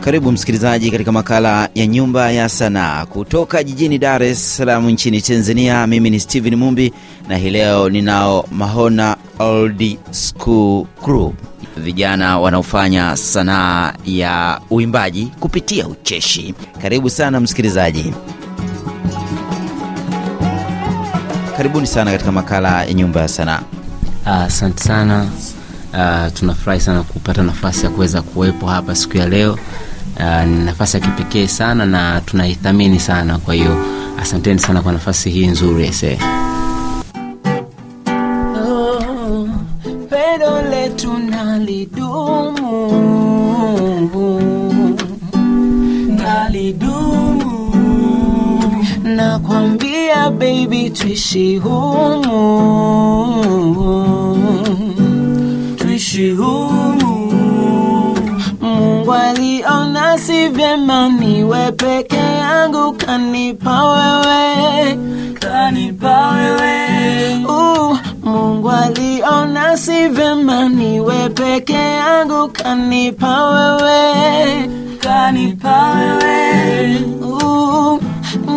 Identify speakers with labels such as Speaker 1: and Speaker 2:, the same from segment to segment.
Speaker 1: Karibu msikilizaji katika makala ya Nyumba ya Sanaa kutoka jijini Dar es Salaam nchini Tanzania. Mimi ni Steven Mumbi na hii leo ninao Mahona Old School Crew, vijana wanaofanya sanaa ya uimbaji kupitia ucheshi. Karibu sana msikilizaji, karibuni sana katika makala ya Nyumba ya Sanaa.
Speaker 2: Asante uh, sana uh, tunafurahi sana kupata nafasi ya kuweza kuwepo hapa siku ya leo. Uh, ni nafasi ya kipekee sana na tunaithamini sana. Kwa hiyo asanteni sana kwa nafasi hii nzuri ese.
Speaker 3: Oh, pendo letu nakwambia baby, tuishi humu, niwe peke yangu, kanipa wewe, kanipa wewe. Mungu aliona si vema niwe peke yangu, kanipa wewe, kanipa wewe.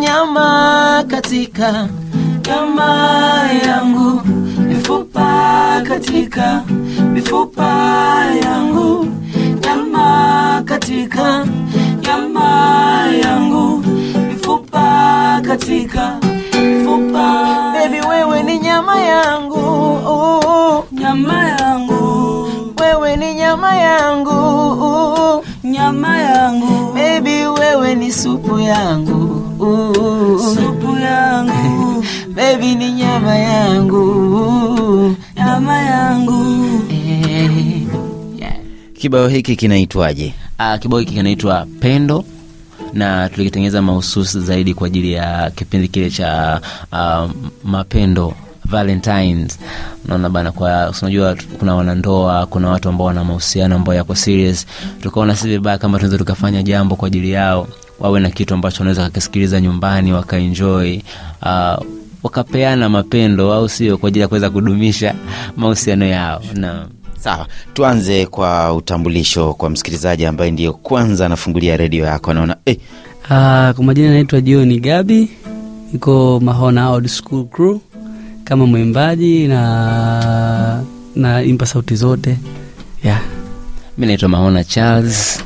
Speaker 3: Nyama katika nyama yangu, mifupa katika mifupa yangu nyama katika nyama yangu, mifupa katika mifupa. Baby, wewe ni nyama yangu, uh, nyama yangu, wewe ni nyama yangu, uh, nyama yangu. Baby, wewe ni supu yangu, uh, supu yangu. Baby, ni nyama yangu, nyama yangu. Eh, yeah.
Speaker 1: Kibao hiki kinaitwaje?
Speaker 2: Uh, kibao hiki kinaitwa Pendo na tulikitengeneza mahususi zaidi kwa ajili ya kipindi kile cha uh, mapendo Valentines. Unaona bana, kwa unajua kuna wanandoa, kuna watu ambao wana mahusiano ambao yako serious. Tukaona si vibaya kama tunaweza tukafanya jambo kwa ajili yao, wawe na kitu ambacho wanaweza wakakisikiliza nyumbani wakaenjoy, uh, wakapeana mapendo, au sio, kwa ajili ya kuweza kudumisha mahusiano yao na
Speaker 1: Sawa, tuanze kwa utambulisho kwa msikilizaji ambaye ndiyo kwanza anafungulia redio yako, anaona eh,
Speaker 4: Uh, kwa majina naitwa Jioni Gabi, niko Mahona Old School Crew kama mwimbaji na na imba sauti zote yeah.
Speaker 2: mi naitwa Mahona Charles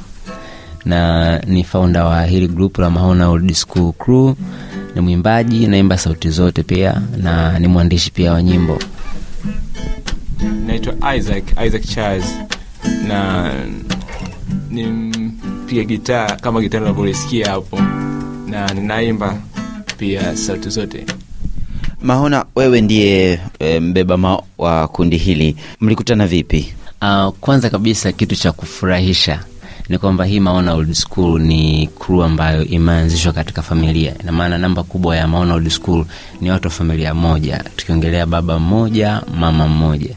Speaker 2: na ni founder wa hili group la Mahona Old School Crew. Ni mwimbaji, naimba sauti zote pia na ni mwandishi pia wa nyimbo.
Speaker 5: Naitwa Isaac Isaac Charles na ni mpiga gitaa kama gitaa unavyolisikia hapo, na ninaimba pia sauti zote.
Speaker 1: Mahona, wewe ndiye e, mbeba ma wa kundi hili, mlikutana vipi?
Speaker 2: Uh, kwanza kabisa kitu cha kufurahisha ni kwamba hii Maona Old School ni crew ambayo imeanzishwa katika familia. Ina maana namba kubwa ya Maona Old School ni watu wa familia moja, tukiongelea baba mmoja, mama mmoja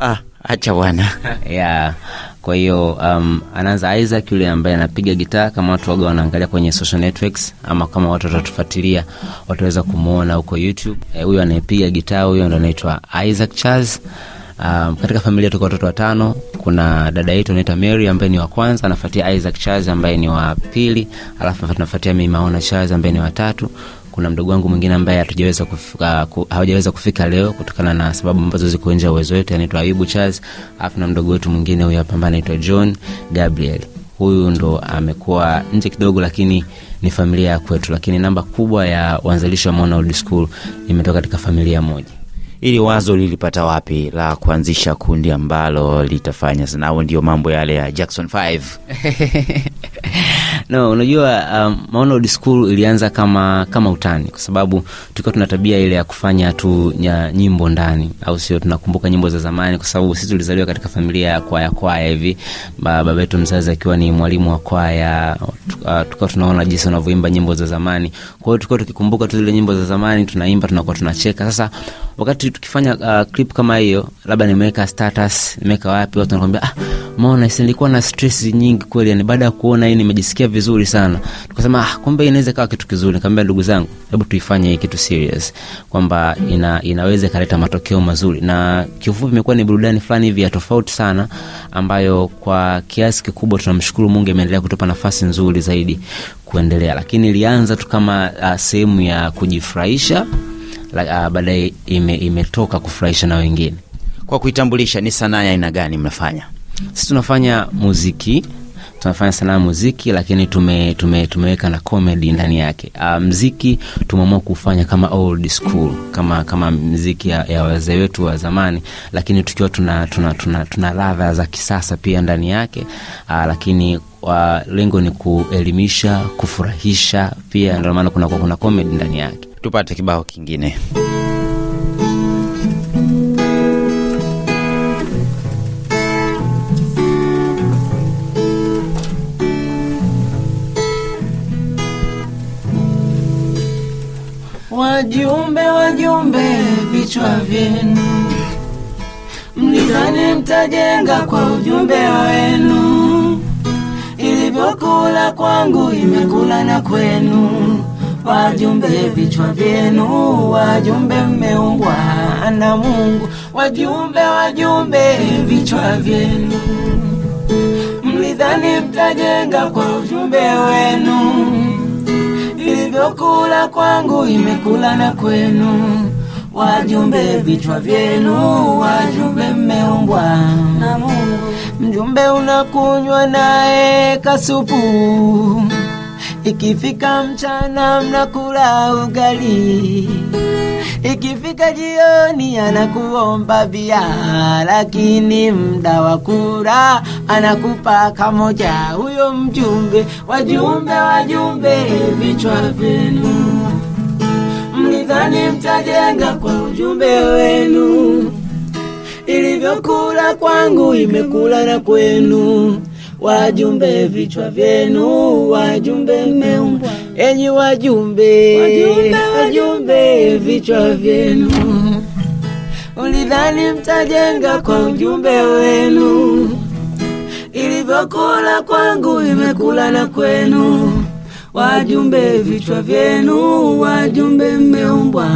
Speaker 1: Ah, acha bwana
Speaker 2: yeah. kwa hiyo um, anaanza Isaac yule ambaye anapiga gitaa. Kama watu waga wanaangalia kwenye social networks ama kama watu watatufuatilia wataweza kumwona huko YouTube. Huyo e, anayepiga gitaa huyo ndo anaitwa Isaac Charles. Um, katika familia tuko watoto watano. Kuna dada yetu anaitwa Mary ambaye ni wa kwanza, anafuatia Isaac Charles ambaye ni wa pili, alafu nafuatia mimi Maona Charles ambaye ni wa tatu kuna mdogo wangu mwingine ambaye hatujaweza kufika ku, hawajaweza kufika leo kutokana na sababu ambazo ziko nje ya uwezo wetu, anaitwa Ayubu Charles. Alafu na mdogo wetu mwingine huyu hapa ambaye anaitwa John Gabriel. Huyu ndo amekuwa nje kidogo, lakini ni familia ya kwetu, lakini namba kubwa ya uanzilishi wa Mona Old School imetoka katika familia moja.
Speaker 1: ili wazo lilipata wapi la kuanzisha kundi ambalo litafanya sana, au ndio mambo yale ya Jackson 5?
Speaker 2: no unajua um, maono Old School ilianza kama kama utani kwa sababu tulikuwa tuna tabia ile ya kufanya tu nyimbo ndani. Au sio tunakumbuka nyimbo za zamani kwa sababu sisi tulizaliwa katika familia ya kwaya kwaya hivi. Baba yetu mzazi akiwa ni mwalimu wa kwaya tukawa tunaona jinsi wanavyoimba nyimbo za zamani. Kwa hiyo tulikuwa tukikumbuka tu zile nyimbo za zamani tunaimba tunakuwa tunacheka. Sasa wakati tukifanya uh, clip kama hiyo labda nimeweka status nimeweka wapi watu wanakwambia ah maona nilikuwa na stress nyingi kweli yani baada ya kuona hii nimejisikia vizuri sana. Tukasema ah, kumbe inaweza ikawa kitu kizuri. Nikamwambia ndugu zangu hebu tuifanye hii kitu serious kwamba ina, inaweza ikaleta matokeo mazuri. Na kiufupi imekuwa ni burudani fulani hivi ya tofauti sana ambayo kwa kiasi kikubwa tunamshukuru mungu ameendelea kutupa nafasi nzuri zaidi kuendelea. Lakini ilianza tu kama uh, sehemu ya kujifurahisha uh, baadaye ime, imetoka kufurahisha na wengine.
Speaker 1: Kwa kuitambulisha, ni sanaa ya aina gani mnafanya?
Speaker 2: sisi tunafanya muziki tunafanya sanaa muziki lakini tume, tume, tumeweka na comedy ndani yake. Uh, mziki tumeamua kufanya kama old school kama kama mziki ya, ya wazee wetu wa zamani lakini tukiwa tuna, tuna, tuna, tuna ladha za kisasa pia ndani yake. Uh, lakini wa, lengo ni kuelimisha kufurahisha pia ndio maana kuna, kuna comedy ndani yake.
Speaker 1: Tupate kibao kingine.
Speaker 3: Wajumbe, wajumbe, vichwa vyenu mlidhani mtajenga kwa ujumbe wenu, ilivyokula kwangu imekula na kwenu. Wajumbe, vichwa vyenu, wajumbe, mmeungwa na Mungu. Wajumbe, wajumbe, vichwa vyenu mlidhani mtajenga kwa ujumbe wenu ilivyokula kwangu imekula na kwenu. Wajumbe vichwa vyenu, wajumbe mmeumbwa na Mungu. Mjumbe unakunywa naye kasupu, ikifika mchana mnakula ugali ikifika jioni anakuomba bia, lakini mda wa kula anakupa kamoja. Huyo mjumbe, wajumbe, wajumbe, vichwa vyenu mlidhani mtajenga kwa ujumbe wenu, ilivyokula kwangu imekula na kwenu. Wajumbe vichwa vyenu, wajumbe mmeumbwa, enyi wajumbe, wajumbe, wajumbe vichwa vyenu. Ulidhani mtajenga kwa ujumbe wenu, ilivyokula kwangu imekula na kwenu. Wajumbe vichwa vyenu, wajumbe mmeumbwa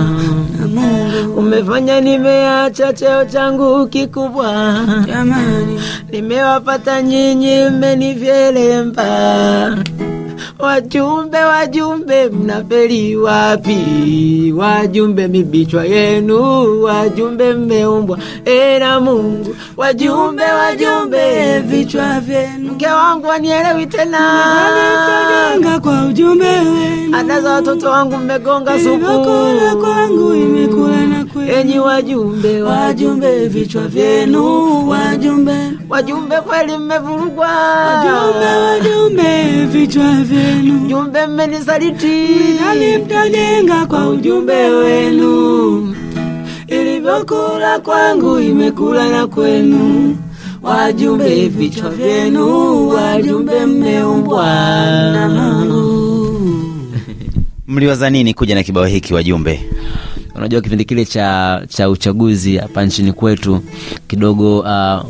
Speaker 3: na Mungu. Umefanya nimeacha cheo changu kikubwa, jamani, nimewapata nyinyi, mmenivyelemba. Wajumbe, wajumbe, mnafeli wapi? Wajumbe, mibichwa yenu, wajumbe, mmeumbwa ena Mungu. Wajumbe, wajumbe, vichwa vyenu. Mke wangu wanielewi tena,
Speaker 6: kwa ujumbe wenu.
Speaker 3: Anaza watoto wangu mmegonga supu.
Speaker 6: Kwangu imekula na kwenu.
Speaker 3: Enyi wajumbe,
Speaker 6: Wajumbe vichwa vyenu, wajumbe
Speaker 3: kweli mmevurugwa.
Speaker 6: wajumbe wajumbe vichwa vyenu.
Speaker 3: Jumbe, mmenisaliti.
Speaker 6: Nani mtajenga kwa ujumbe wenu? Ilivyokula kwangu imekula na kwenu. Wajumbe vichwa vyenu, wajumbe mmeumbwa na Mungu.
Speaker 1: Mliwaza nini kuja na kibao hiki wajumbe?
Speaker 2: unajua kipindi kile cha cha uchaguzi hapa nchini kwetu kidogo uh,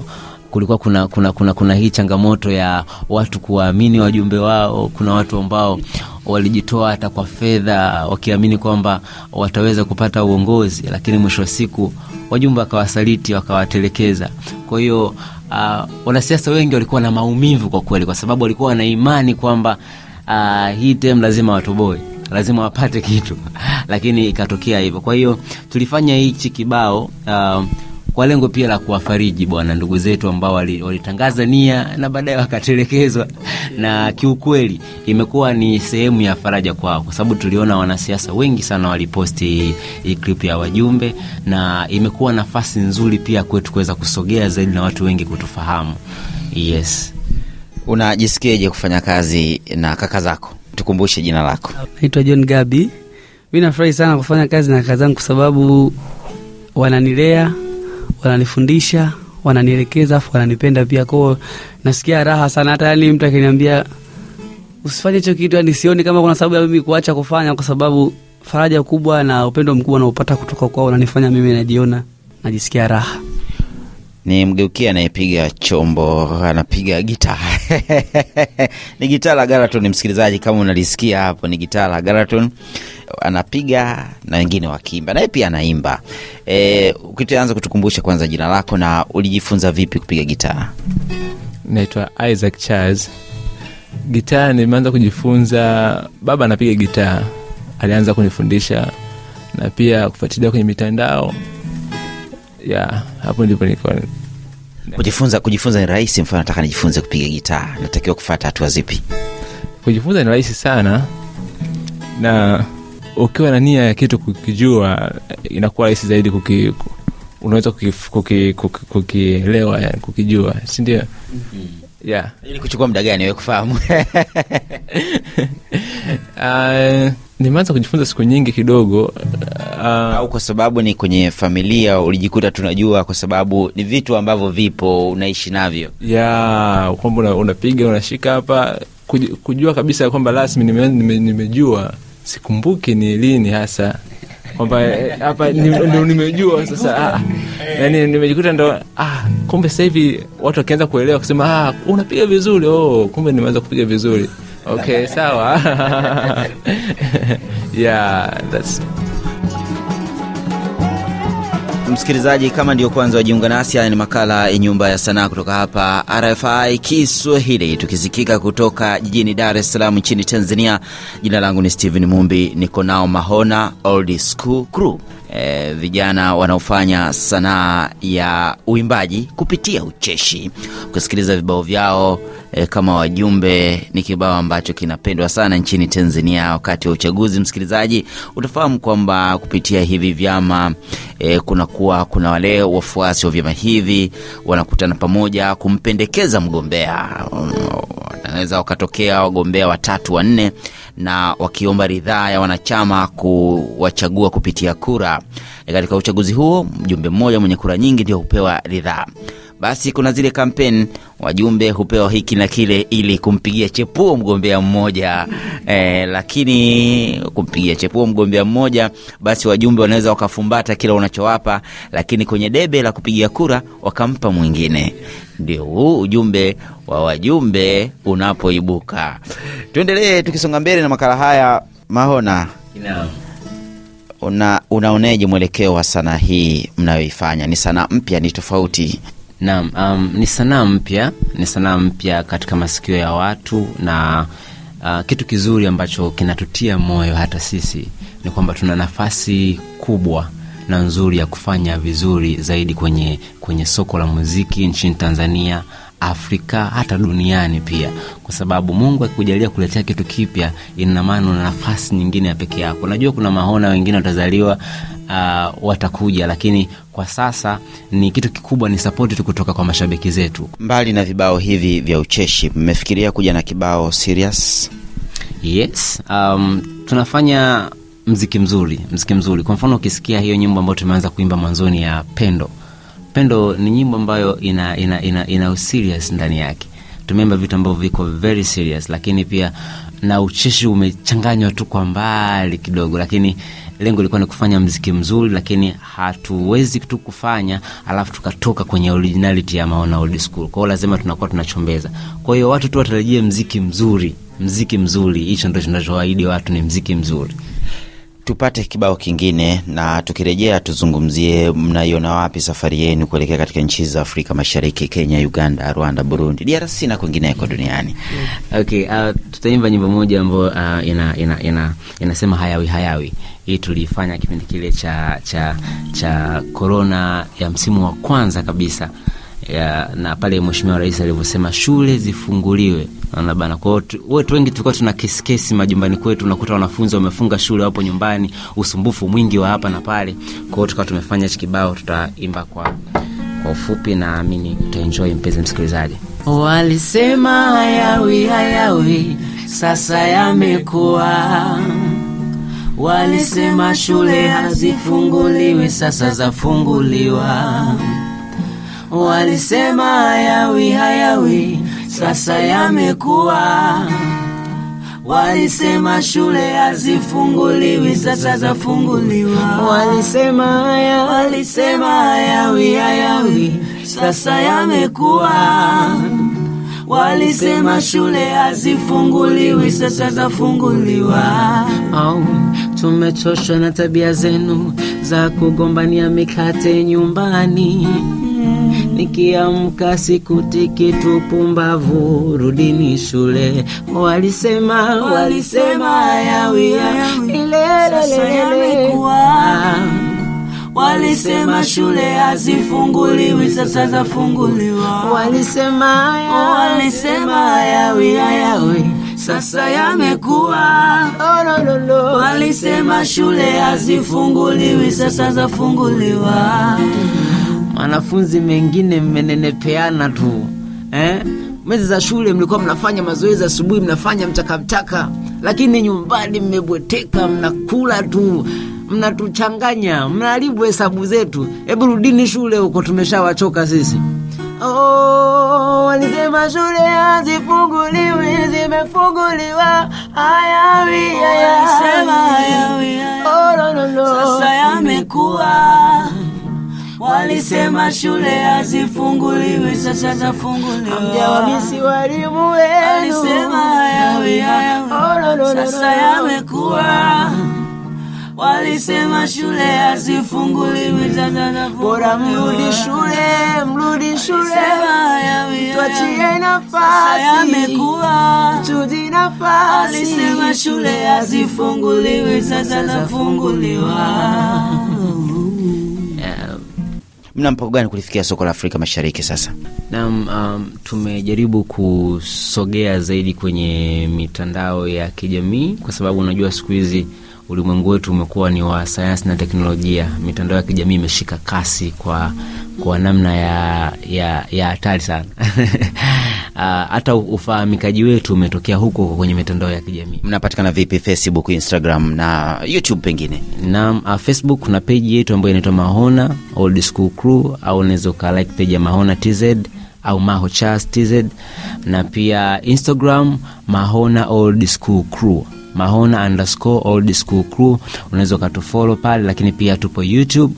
Speaker 2: kulikuwa kuna, kuna, kuna, kuna hii changamoto ya watu kuwaamini wajumbe wao. Kuna watu ambao walijitoa hata kwa fedha wakiamini kwamba wataweza kupata uongozi lakini mwisho wa siku wajumbe wakawasaliti wakawatelekeza. Kwa hiyo uh, wanasiasa wengi walikuwa na maumivu kwa kweli kwa sababu walikuwa wana imani kwamba uh, hii tem lazima watoboe lazima wapate kitu. Lakini ikatokea hivyo. Kwa hiyo tulifanya hichi kibao uh, kwa lengo pia la kuwafariji bwana ndugu zetu ambao wali- walitangaza nia na baadaye wakatelekezwa na kiukweli imekuwa ni sehemu ya faraja kwao kwa sababu tuliona wanasiasa wengi sana waliposti hii- hii clip ya wajumbe na imekuwa nafasi nzuri pia kwetu kuweza kusogea zaidi na watu wengi kutufahamu yes
Speaker 1: Unajisikiaje kufanya kazi na kaka zako? Tukumbushe jina lako.
Speaker 4: naitwa John Gabi. Mi nafurahi sana kufanya kazi na kaka zangu kwa sababu wananilea, wananifundisha, wananielekeza, afu wananipenda pia. Kwao nasikia raha sana, hata yani mtu akiniambia usifanye hicho kitu, yani sioni kama kuna sababu ya mimi kuacha kufanya, kwa sababu faraja kubwa na upendo mkubwa naopata kutoka kwao unanifanya mimi najiona najisikia raha.
Speaker 1: ni mgeukia anayepiga chombo anapiga gitaa ni gitaa la Garaton msikilizaji kama unalisikia hapo ni gitaa la Garaton anapiga na wengine wakiimba naye pia anaimba. E, ukitaanza kutukumbusha kwanza jina lako na ulijifunza vipi kupiga gitaa?
Speaker 5: Naitwa isaac charles. Gitaa nimeanza kujifunza baba anapiga gitaa. Alianza kunifundisha na pia kufuatilia kwenye mitandao. Ya hapo ndipo
Speaker 1: kujifunza kujifunza ni rahisi mfano nataka nijifunze kupiga gitaa. Natakiwa kufata hatua zipi?
Speaker 5: Kujifunza ni rahisi sana na ukiwa na nia ya kitu kukijua inakuwa rahisi zaidi kuki, unaweza kukielewa kuki, kuki, kuki yani kukijua sindio yeah.
Speaker 1: ili kuchukua muda gani we kufahamu?
Speaker 5: Uh, nimeanza kujifunza siku nyingi kidogo uh,
Speaker 1: au kwa sababu ni kwenye familia ulijikuta tunajua kwa sababu ni vitu ambavyo vipo unaishi navyo.
Speaker 5: Yeah, kwamba una- unapiga unashika hapa. Kujua kabisa kwamba rasmi nime, nime, nimejua sikumbuki ni lini hasa. Kwamba eh, hapa ndo nimejua sasa ah, yani nimejikuta ndo ah, kumbe sasa hivi watu wakianza kuelewa kusema ah, unapiga vizuri oh, kumbe nimeanza kupiga vizuri. Okay sawa. Yeah, that's,
Speaker 1: msikilizaji kama ndio kwanza wajiunga nasi haya ni makala ya nyumba ya sanaa kutoka hapa rfi kiswahili tukisikika kutoka jijini dar es salaam nchini tanzania. Jina langu ni stephen mumbi niko nao mahona old school crew E, vijana wanaofanya sanaa ya uimbaji kupitia ucheshi. Kusikiliza vibao vyao e, kama wajumbe ni kibao ambacho kinapendwa sana nchini tanzania wakati wa uchaguzi. Msikilizaji utafahamu kwamba kupitia hivi vyama e, kunakuwa kuna wale wafuasi wa vyama hivi wanakutana pamoja kumpendekeza mgombea wanaweza wakatokea wagombea watatu wanne na wakiomba ridhaa ya wanachama kuwachagua kupitia kura. Katika uchaguzi huo mjumbe mmoja mwenye kura nyingi ndio hupewa ridhaa basi kuna zile kampeni wajumbe hupewa hiki na kile ili kumpigia chepuo mgombea mmoja. E, lakini kumpigia chepuo mgombea mmoja basi wajumbe wanaweza wakafumbata kila unachowapa lakini kwenye debe la kupigia kura wakampa mwingine. Ndio huu ujumbe wa wajumbe unapoibuka. Tuendelee tukisonga mbele na makala haya. Mahona una, unaoneje mwelekeo wa sanaa hii mnayoifanya? Ni sanaa mpya ni tofauti
Speaker 2: Naam, um, ni sanaa mpya, ni sanaa mpya katika masikio ya watu na uh, kitu kizuri ambacho kinatutia moyo hata sisi ni kwamba tuna nafasi kubwa na nzuri ya kufanya vizuri zaidi kwenye, kwenye soko la muziki nchini Tanzania, Afrika, hata duniani pia, kwa sababu Mungu akikujalia kuletea kitu kipya, ina maana una nafasi nyingine ya peke yako. Najua kuna mahona wengine watazaliwa uh, watakuja, lakini kwa sasa ni kitu kikubwa, ni sapoti tu kutoka kwa mashabiki zetu.
Speaker 1: mbali na vibao hivi vya ucheshi mmefikiria kuja na kibao serious
Speaker 2: Yes, um, tunafanya mziki mzuri, mziki mzuri. Kwa mfano ukisikia hiyo nyimbo ambayo tumeanza kuimba mwanzoni ya Pendo, Pendo ni nyimbo ambayo ina, ina, ina, ina serious ndani yake. Tumeimba vitu ambavyo viko very serious, lakini pia na ucheshi umechanganywa tu kwa mbali kidogo, lakini lengo ilikuwa ni kufanya mziki mzuri, lakini hatuwezi tu kufanya alafu tukatoka kwenye originality ya Maona Old School. Kwa lazima tunakuwa tunachombeza. Kwa hiyo watu tu watarajie mziki mzuri, mziki mzuri. Hicho ndo tunachoahidi watu, ni mziki mzuri.
Speaker 1: Tupate kibao kingine na tukirejea tuzungumzie mnaiona wapi safari yenu kuelekea katika nchi za afrika mashariki kenya uganda rwanda burundi drc na kwingineko duniani
Speaker 2: Okay, uh, tutaimba nyimbo moja ambayo uh, ina, ina, ina, inasema hayawi hayawi. Hii tuliifanya kipindi kile cha cha cha korona ya msimu wa kwanza kabisa ya, na pale Mheshimiwa Rais alivyosema shule zifunguliwe, naona bana. Kwa hiyo tu- wengi tulikuwa tuna kesi kesi majumbani kwetu, unakuta wanafunzi wamefunga shule, wapo nyumbani, usumbufu mwingi wa hapa na pale. Kwa tukawa tumefanya hichi kibao, tutaimba kwa kwa ufupi, naamini utaenjoy mpenzi msikilizaji.
Speaker 3: Walisema hayawi hayawi, sasa yamekuwa. Walisema shule hazifunguliwi, sasa zafunguliwa. Walisema hayawi hayawi, sasa yamekuwa.
Speaker 6: Walisema shule hazifunguliwi, sasa zafunguliwa.
Speaker 3: Walisema haya,
Speaker 6: Walisema hayawi hayawi, sasa yamekuwa. Walisema shule hazifunguliwi, sasa zafunguliwa.
Speaker 3: au tumechoshwa na tabia zenu za kugombania mikate nyumbani. Nikiamka sikutiki tupumbavu, rudini shule. Walisema, walisema yawia hayawi,
Speaker 6: Walisema shule hazifunguliwi, sasa zafunguliwa.
Speaker 3: walisema
Speaker 6: sasa yamekuwa.
Speaker 3: Oh, no, no, no.
Speaker 6: Walisema shule hazifunguliwi, sasa zafunguliwa.
Speaker 3: Wanafunzi mengine mmenenepeana tu eh? Mezi za shule mlikuwa mnafanya mazoezi asubuhi, mnafanya mchakamchaka, lakini nyumbani mmebweteka, mnakula tu, mnatuchanganya, mnaharibu hesabu zetu. Hebu rudini shule huko, tumeshawachoka sisi. Oh, walisema shule hazifunguliwi, zimefunguliwa. Hayawi,
Speaker 6: hayawi,
Speaker 3: Oh, no, no, no.
Speaker 6: sasa yamekuwa. Walisema shule hazifunguliwi, sasa zafunguliwa.
Speaker 3: Mjawamisi walimu wenu.
Speaker 6: Walisema hayawi hayawi,
Speaker 3: Oh,
Speaker 6: sasa yamekuwa. Walisema shule hazifunguliwi,
Speaker 3: Bora mrudi shule, mrudi shule, tuachie nafasi,
Speaker 6: yamekuwa.
Speaker 3: tuji nafasi.
Speaker 6: Walisema shule hazifunguliwi, sasa zafunguliwa.
Speaker 1: Mna mpango gani kulifikia soko la Afrika Mashariki sasa?
Speaker 2: Naam, um, tumejaribu kusogea zaidi kwenye mitandao ya kijamii kwa sababu unajua siku hizi ulimwengu wetu umekuwa ni wa sayansi na teknolojia. Mitandao ya kijamii imeshika kasi kwa kwa namna ya ya ya hatari sana. Ah, Hata ufahamikaji wetu umetokea huko kwenye mitandao ya kijamii.
Speaker 1: Mnapatikana vipi Facebook, Instagram na YouTube pengine?
Speaker 2: nam uh, facebook kuna peji yetu ambayo inaitwa mahona old school crew au unaweza ukalike peji ya mahona tz au maho chas tz na pia instagram mahona old school crew mahona underscore old school crew unaweza ukatufolo pale lakini pia tupo youtube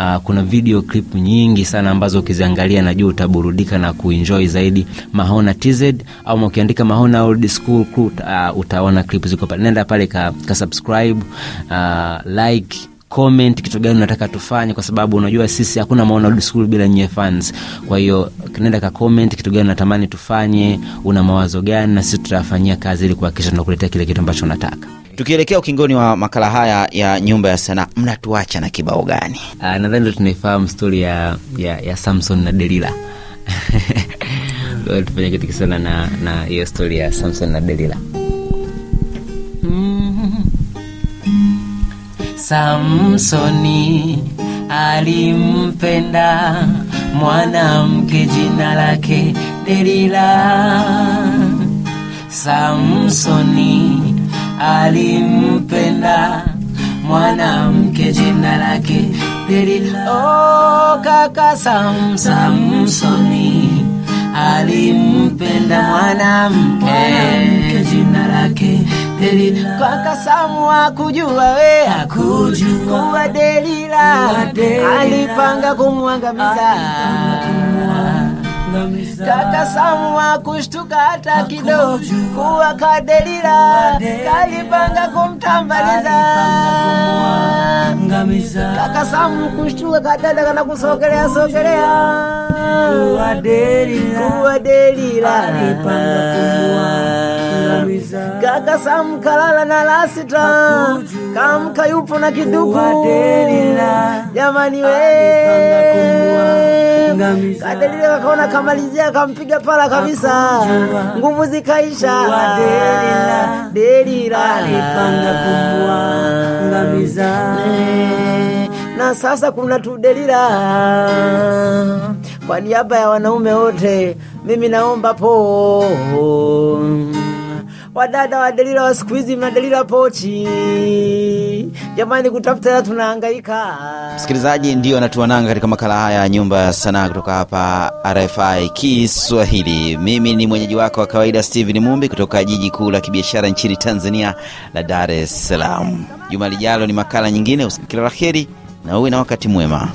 Speaker 2: Uh, kuna video clip nyingi sana ambazo ukiziangalia najua utaburudika na kuenjoy zaidi. Mahona tz au ukiandika mahona old school crew uh, utaona clip ziko pale. Nenda pale ka, ka subscribe uh, like comment kitu gani unataka tufanye kwa sababu unajua sisi hakuna Mahona old school bila nyie fans. Kwa hiyo nenda ka comment kitu gani unatamani tufanye una mawazo gani na sisi tutafanyia kazi ili kuhakikisha tunakuletea kile kitu ambacho unataka
Speaker 1: Tukielekea ukingoni wa makala haya ya nyumba ya sanaa, mnatuacha na kibao gani?
Speaker 2: Uh, nadhani ndo tunaifahamu stori ya, ya, ya samson na delila tufanya kitu kisana na na hiyo stori ya samson na delila
Speaker 3: Samsoni alimpenda mwanamke jina lake Delila. Samsoni alimpenda mwanamke jina lake Delila. Oh, kaka Sam, Samsoni alimpenda mwanamke jina lake Delila. Kaka Samu hakujua we hakujua kuwa Delila alipanga kumwangamiza. Kaka Samu hakushtuka hata kidogo kuwa Kadelila alipanga kumtambaliza. Kakasamu kushtuka kadada kana kusokelea sokelea kuwadelila Kaka Sam kalala na lasita kamka yupo na kiduku. Jamani we. Kadelila kakaona kamalizia kampiga pala kabisa. Nguvu zikaisha. Delila. Na sasa kuna tudelila kwa niaba ya wanaume wote mimi naomba po wadada wa wa siku hizi mna pochi. Jamani, kutafuta tunahangaika.
Speaker 1: Msikilizaji, ndio anatuananga katika makala haya ya Nyumba ya Sanaa kutoka hapa RFI Kiswahili. Mimi ni mwenyeji wako wa kawaida Steven Mumbi kutoka jiji kuu la kibiashara nchini Tanzania la Dar es Salaam. Juma lijalo ni makala nyingine. Kila la na uwe na wakati mwema.